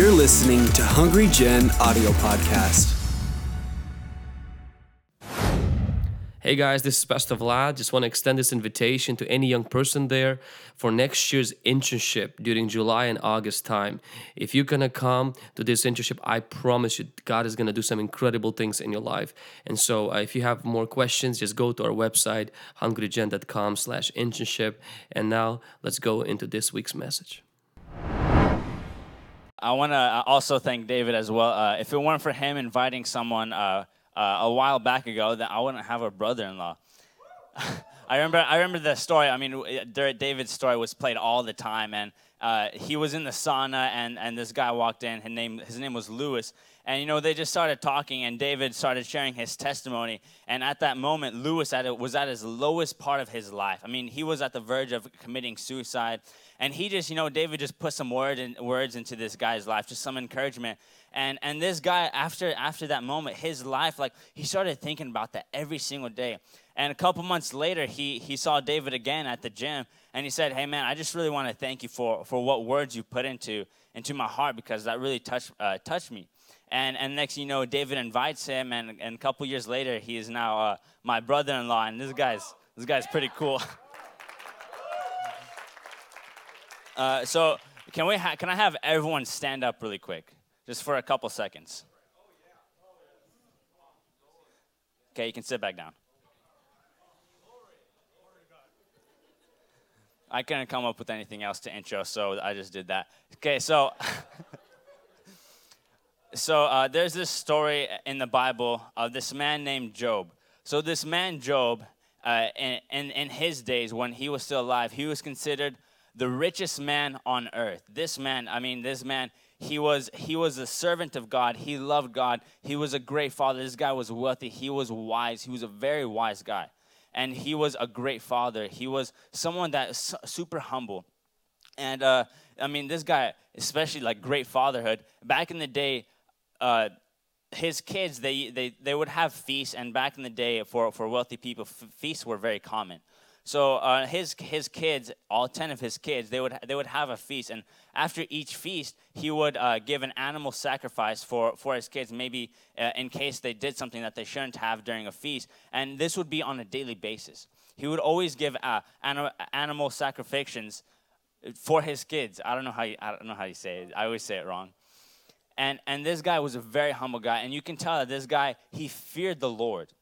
You're listening to Hungry Gen Audio Podcast. Hey guys, this is Pastor Vlad. Just want to extend this invitation to any young person there for next year's internship during July and August time. If you're gonna come to this internship, I promise you, God is gonna do some incredible things in your life. And so, uh, if you have more questions, just go to our website hungrygen.com slash internship. And now, let's go into this week's message. I want to also thank David as well. Uh, if it weren't for him inviting someone uh, uh, a while back ago, then I wouldn't have a brother-in-law. I remember, I remember the story. I mean, David's story was played all the time, and uh, he was in the sauna, and, and this guy walked in. His name, his name was Lewis, and you know they just started talking, and David started sharing his testimony. And at that moment, Lewis at was at his lowest part of his life. I mean, he was at the verge of committing suicide, and he just, you know, David just put some word in, words into this guy's life, just some encouragement. And and this guy, after after that moment, his life, like he started thinking about that every single day. And a couple months later, he he saw David again at the gym, and he said, "Hey man, I just really want to thank you for for what words you put into into my heart because that really touched uh, touched me." And and next you know, David invites him, and and a couple years later, he is now uh, my brother-in-law, and this guy's this guy's pretty cool. uh, so can we ha- can I have everyone stand up really quick? just for a couple seconds. Okay, you can sit back down. I couldn't come up with anything else to intro, so I just did that. Okay, so so uh, there's this story in the Bible of this man named Job. So this man Job, uh, in, in, in his days when he was still alive, he was considered the richest man on earth. This man, I mean, this man, he was he was a servant of God. He loved God. He was a great father. This guy was wealthy. He was wise. He was a very wise guy. And he was a great father. He was someone that super humble. And uh, I mean, this guy, especially like great fatherhood. Back in the day, uh, his kids they, they they would have feasts, and back in the day, for for wealthy people, feasts were very common. So uh, his his kids, all ten of his kids, they would they would have a feast, and after each feast, he would uh, give an animal sacrifice for for his kids, maybe uh, in case they did something that they shouldn't have during a feast, and this would be on a daily basis. He would always give uh, animal, animal sacrifices for his kids. I don't know how you, I don't know how you say it. I always say it wrong. And and this guy was a very humble guy, and you can tell that this guy he feared the Lord.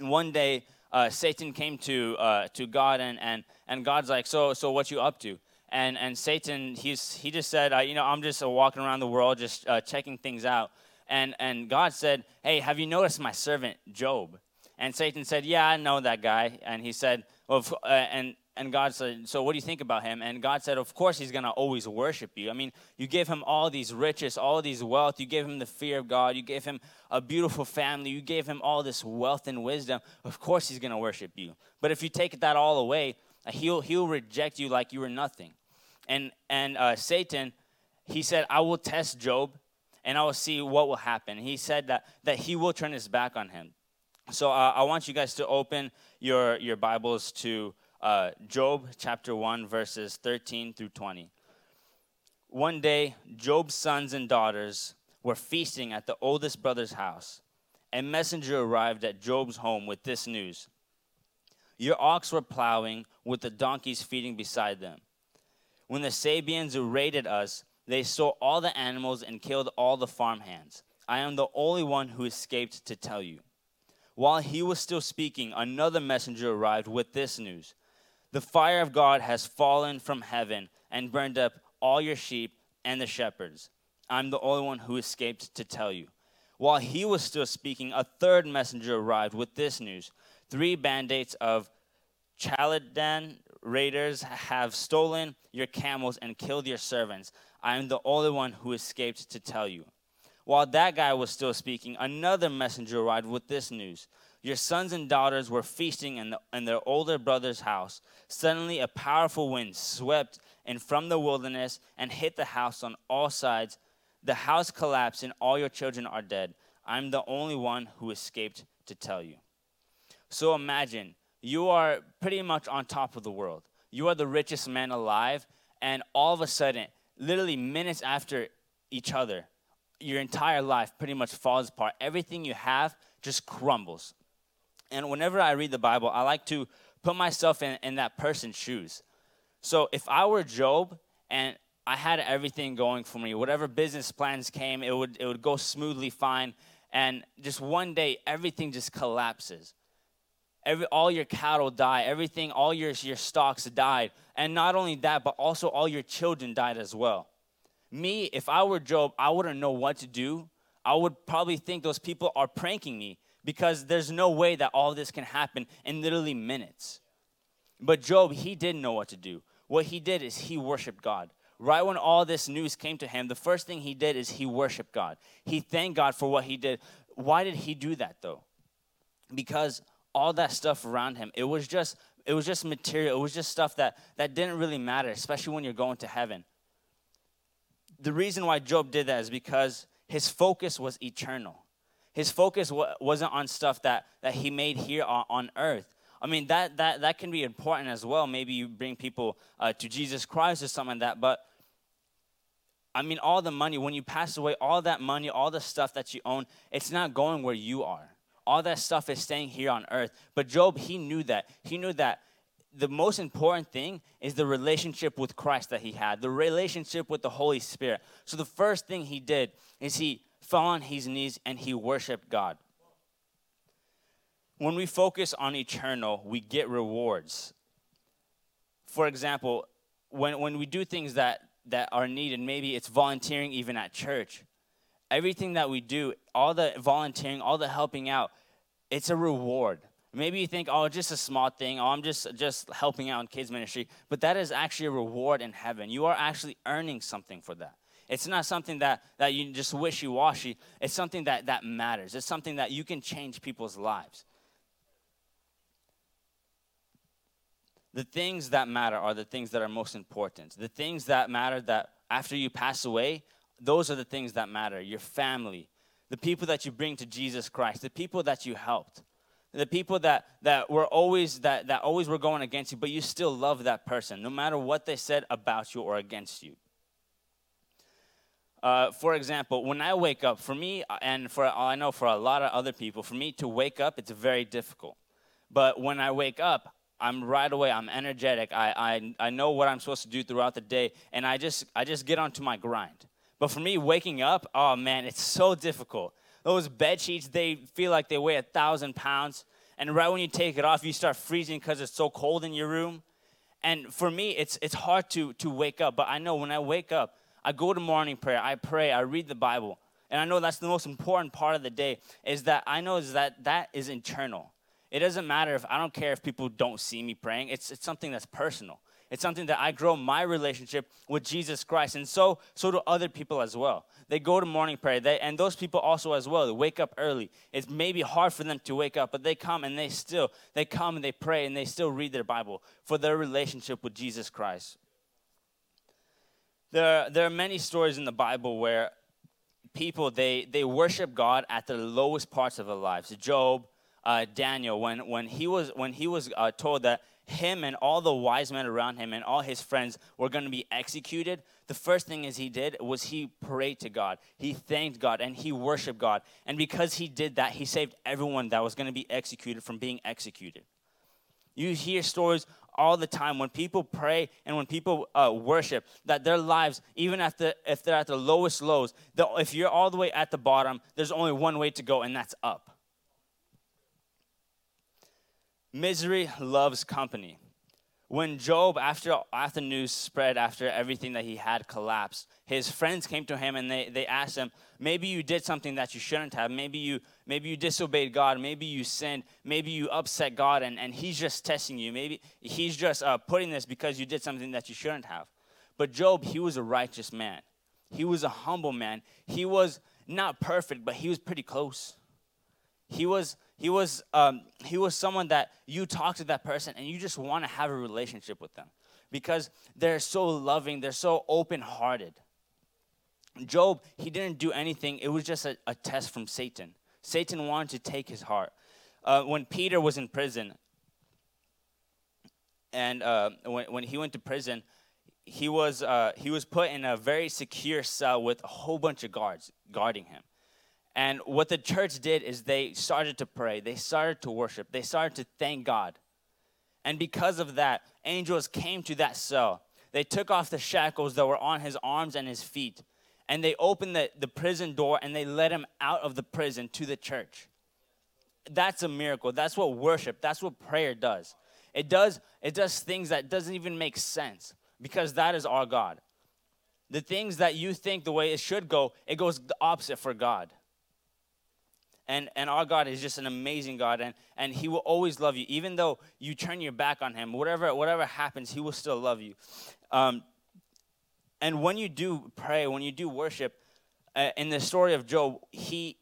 One day uh, Satan came to uh, to God and, and and God's like, so so what you up to? And and Satan he's he just said, uh, you know, I'm just uh, walking around the world just uh, checking things out. And and God said, hey, have you noticed my servant Job? And Satan said, yeah, I know that guy. And he said, well, uh, and and God said, So what do you think about him? And God said, Of course, he's going to always worship you. I mean, you gave him all these riches, all these wealth. You gave him the fear of God. You gave him a beautiful family. You gave him all this wealth and wisdom. Of course, he's going to worship you. But if you take that all away, he'll, he'll reject you like you were nothing. And, and uh, Satan, he said, I will test Job and I will see what will happen. He said that, that he will turn his back on him. So uh, I want you guys to open your, your Bibles to uh, Job chapter 1, verses 13 through 20. One day, Job's sons and daughters were feasting at the oldest brother's house. A messenger arrived at Job's home with this news Your ox were plowing, with the donkeys feeding beside them. When the Sabeans raided us, they stole all the animals and killed all the farmhands. I am the only one who escaped to tell you. While he was still speaking, another messenger arrived with this news the fire of God has fallen from heaven and burned up all your sheep and the shepherds. I'm the only one who escaped to tell you. While he was still speaking, a third messenger arrived with this news Three bandits of Chaldean raiders have stolen your camels and killed your servants. I am the only one who escaped to tell you. While that guy was still speaking, another messenger arrived with this news your sons and daughters were feasting in, the, in their older brother's house. Suddenly, a powerful wind swept in from the wilderness and hit the house on all sides. The house collapsed, and all your children are dead. I'm the only one who escaped to tell you. So imagine you are pretty much on top of the world. You are the richest man alive, and all of a sudden, literally minutes after each other, your entire life pretty much falls apart. Everything you have just crumbles. And whenever I read the Bible, I like to put myself in, in that person's shoes. So if I were Job and I had everything going for me, whatever business plans came, it would, it would go smoothly fine. And just one day, everything just collapses. Every, all your cattle die, everything, all your, your stocks died. And not only that, but also all your children died as well. Me, if I were Job, I wouldn't know what to do. I would probably think those people are pranking me because there's no way that all this can happen in literally minutes. But Job, he didn't know what to do. What he did is he worshiped God. Right when all this news came to him, the first thing he did is he worshiped God. He thanked God for what he did. Why did he do that though? Because all that stuff around him, it was just it was just material. It was just stuff that that didn't really matter, especially when you're going to heaven. The reason why Job did that is because his focus was eternal. His focus wasn't on stuff that, that he made here on, on earth. I mean, that, that, that can be important as well. Maybe you bring people uh, to Jesus Christ or something like that. But I mean, all the money, when you pass away, all that money, all the stuff that you own, it's not going where you are. All that stuff is staying here on earth. But Job, he knew that. He knew that the most important thing is the relationship with Christ that he had, the relationship with the Holy Spirit. So the first thing he did is he fell on his knees and he worshiped God. When we focus on eternal, we get rewards. For example, when, when we do things that, that are needed, maybe it's volunteering even at church. Everything that we do, all the volunteering, all the helping out, it's a reward. Maybe you think, oh, just a small thing. Oh, I'm just just helping out in kids ministry, but that is actually a reward in heaven. You are actually earning something for that. It's not something that, that you just wishy-washy. It's something that, that matters. It's something that you can change people's lives. The things that matter are the things that are most important. The things that matter that after you pass away, those are the things that matter. Your family, the people that you bring to Jesus Christ, the people that you helped, the people that, that were always that, that always were going against you, but you still love that person, no matter what they said about you or against you. Uh, for example, when I wake up, for me, and for I know for a lot of other people, for me to wake up, it's very difficult. But when I wake up, I'm right away. I'm energetic. I, I, I know what I'm supposed to do throughout the day, and I just I just get onto my grind. But for me, waking up, oh man, it's so difficult. Those bed sheets, they feel like they weigh a thousand pounds, and right when you take it off, you start freezing because it's so cold in your room. And for me, it's it's hard to to wake up. But I know when I wake up, I go to morning prayer, I pray, I read the Bible. And I know that's the most important part of the day is that I know is that that is internal. It doesn't matter if I don't care if people don't see me praying. It's, it's something that's personal. It's something that I grow my relationship with Jesus Christ, and so so do other people as well. They go to morning prayer, they, and those people also as well. They wake up early. It's maybe hard for them to wake up, but they come and they still they come and they pray and they still read their Bible for their relationship with Jesus Christ. There, are, there are many stories in the Bible where people they, they worship God at the lowest parts of their lives. Job, uh, Daniel, when, when he was, when he was uh, told that him and all the wise men around him and all his friends were going to be executed, the first thing is he did was he prayed to God. He thanked God and he worshiped God. And because he did that, he saved everyone that was going to be executed from being executed. You hear stories all the time when people pray and when people uh, worship that their lives even after if they're at the lowest lows the, if you're all the way at the bottom there's only one way to go and that's up misery loves company when Job, after, after news spread, after everything that he had collapsed, his friends came to him and they, they asked him, maybe you did something that you shouldn't have. Maybe you, maybe you disobeyed God. Maybe you sinned. Maybe you upset God and, and he's just testing you. Maybe he's just uh, putting this because you did something that you shouldn't have. But Job, he was a righteous man. He was a humble man. He was not perfect, but he was pretty close. He was he was um, he was someone that you talk to that person and you just want to have a relationship with them because they're so loving they're so open-hearted. Job he didn't do anything it was just a, a test from satan. Satan wanted to take his heart. Uh, when peter was in prison and uh, when, when he went to prison he was uh, he was put in a very secure cell with a whole bunch of guards guarding him. And what the church did is they started to pray, they started to worship, they started to thank God. And because of that, angels came to that cell. They took off the shackles that were on his arms and his feet, and they opened the, the prison door and they let him out of the prison to the church. That's a miracle. That's what worship, that's what prayer does. It does it does things that doesn't even make sense because that is our God. The things that you think the way it should go, it goes the opposite for God. And, and our God is just an amazing God, and, and He will always love you. Even though you turn your back on Him, whatever, whatever happens, He will still love you. Um, and when you do pray, when you do worship, uh, in the story of Job, he,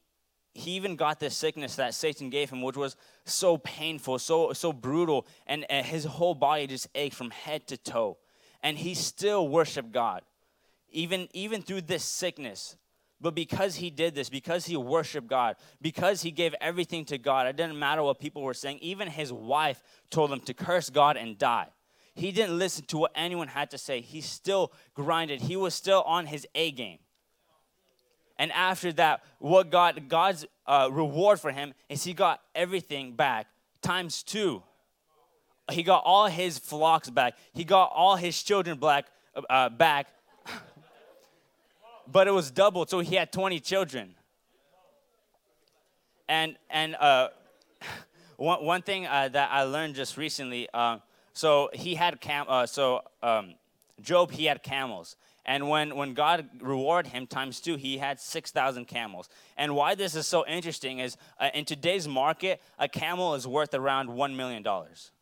he even got this sickness that Satan gave him, which was so painful, so, so brutal, and, and his whole body just ached from head to toe. And he still worshiped God, even, even through this sickness. But because he did this, because he worshiped God, because he gave everything to God, it didn't matter what people were saying. Even his wife told him to curse God and die. He didn't listen to what anyone had to say. He still grinded. He was still on his A game. And after that, what God God's uh, reward for him is he got everything back times two. He got all his flocks back. He got all his children back, uh, back but it was doubled, so he had 20 children. And and uh, one one thing uh, that I learned just recently, uh, so he had cam, uh, so um, Job he had camels, and when when God rewarded him times two, he had 6,000 camels. And why this is so interesting is uh, in today's market, a camel is worth around one million dollars.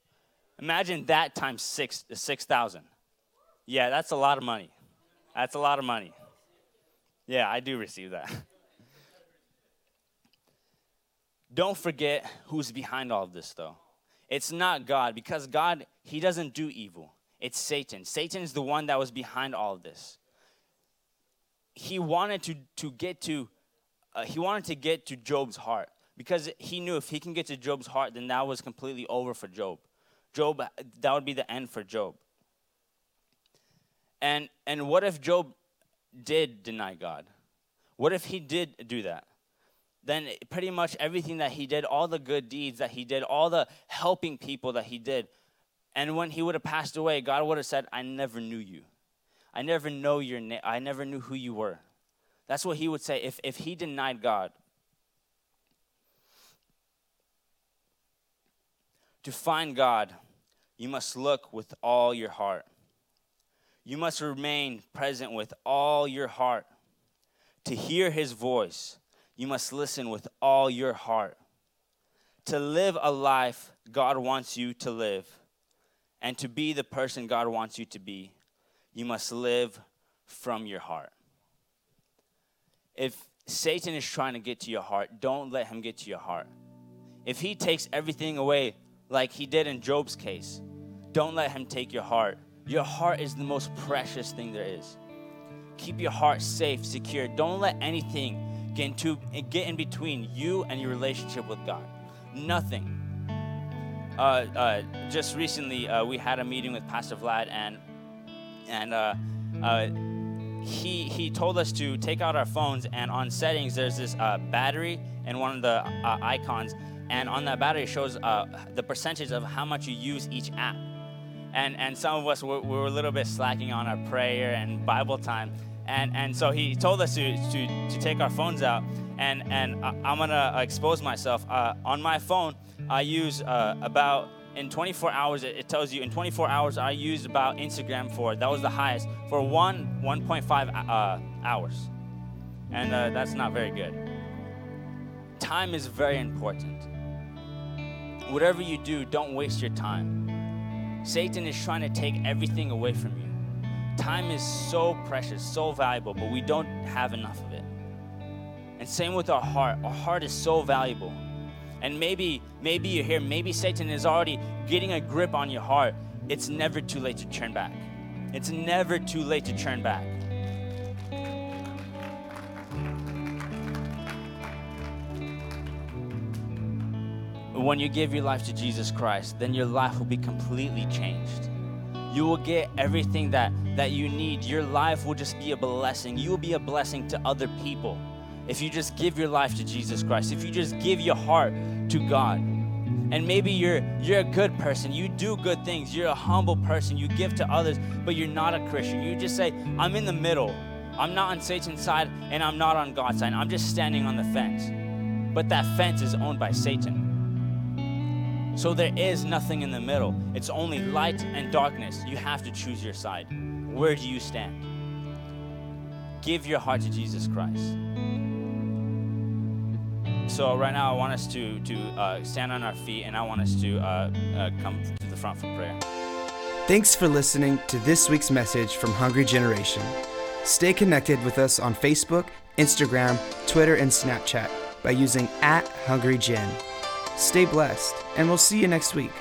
Imagine that times six 6,000. Yeah, that's a lot of money. That's a lot of money. Yeah, I do receive that. Don't forget who's behind all of this, though. It's not God, because God, He doesn't do evil. It's Satan. Satan is the one that was behind all of this. He wanted to, to get to, uh, he wanted to get to Job's heart because he knew if he can get to Job's heart, then that was completely over for Job. Job, that would be the end for Job. And and what if Job did deny God? What if he did do that? Then pretty much everything that he did, all the good deeds that he did, all the helping people that he did, and when he would have passed away, God would have said, "I never knew you. I never know your name. I never knew who you were." That's what he would say if, if he denied God. To find God, you must look with all your heart. You must remain present with all your heart. To hear his voice, you must listen with all your heart. To live a life God wants you to live, and to be the person God wants you to be, you must live from your heart. If Satan is trying to get to your heart, don't let him get to your heart. If he takes everything away, like he did in Job's case, don't let him take your heart. Your heart is the most precious thing there is. Keep your heart safe, secure. Don't let anything get, into, get in between you and your relationship with God. Nothing. Uh, uh, just recently, uh, we had a meeting with Pastor Vlad, and and uh, uh, he he told us to take out our phones, and on settings, there's this uh, battery and one of the icons, and on that battery shows the percentage of how much you use each app and and some of us were, were a little bit slacking on our prayer and Bible time, and and so he told us to to, to take our phones out, and and I'm gonna expose myself. Uh, on my phone, I use uh, about in 24 hours. It, tells you in 24 hours I used about Instagram for that was the highest for one 1.5 uh, hours, and uh, that's not very good. Time is very important. Whatever you do, don't waste your time Satan is trying to take everything away from you. Time is so precious, so valuable, but we don't have enough of it. And same with our heart. Our heart is so valuable. And maybe, maybe you're here, maybe Satan is already getting a grip on your heart. It's never too late to turn back. It's never too late to turn back. When you give your life to Jesus Christ, then your life will be completely changed. you will get everything that, that you need. Your life will just be a blessing. You will be a blessing to other people if you just give your life to Jesus Christ, if you just give your heart to God. And maybe you're you're a good person, you do good things, you're a humble person, you give to others, but you're not a Christian. You just say, I'm in the middle. I'm not on Satan's side and I'm not on God's side. I'm just standing on the fence. But that fence is owned by Satan. So there is nothing in the middle. It's only light and darkness. You have to choose your side. Where do you stand? Give your heart to Jesus Christ. So right now, I want us to to uh, stand on our feet, and I want us to uh, uh, come to the front for prayer. Thanks for listening to this week's message from Hungry Generation. Stay connected with us on Facebook, Instagram, Twitter, and Snapchat by using at Hungry Gen. Stay blessed, and we'll see you next week.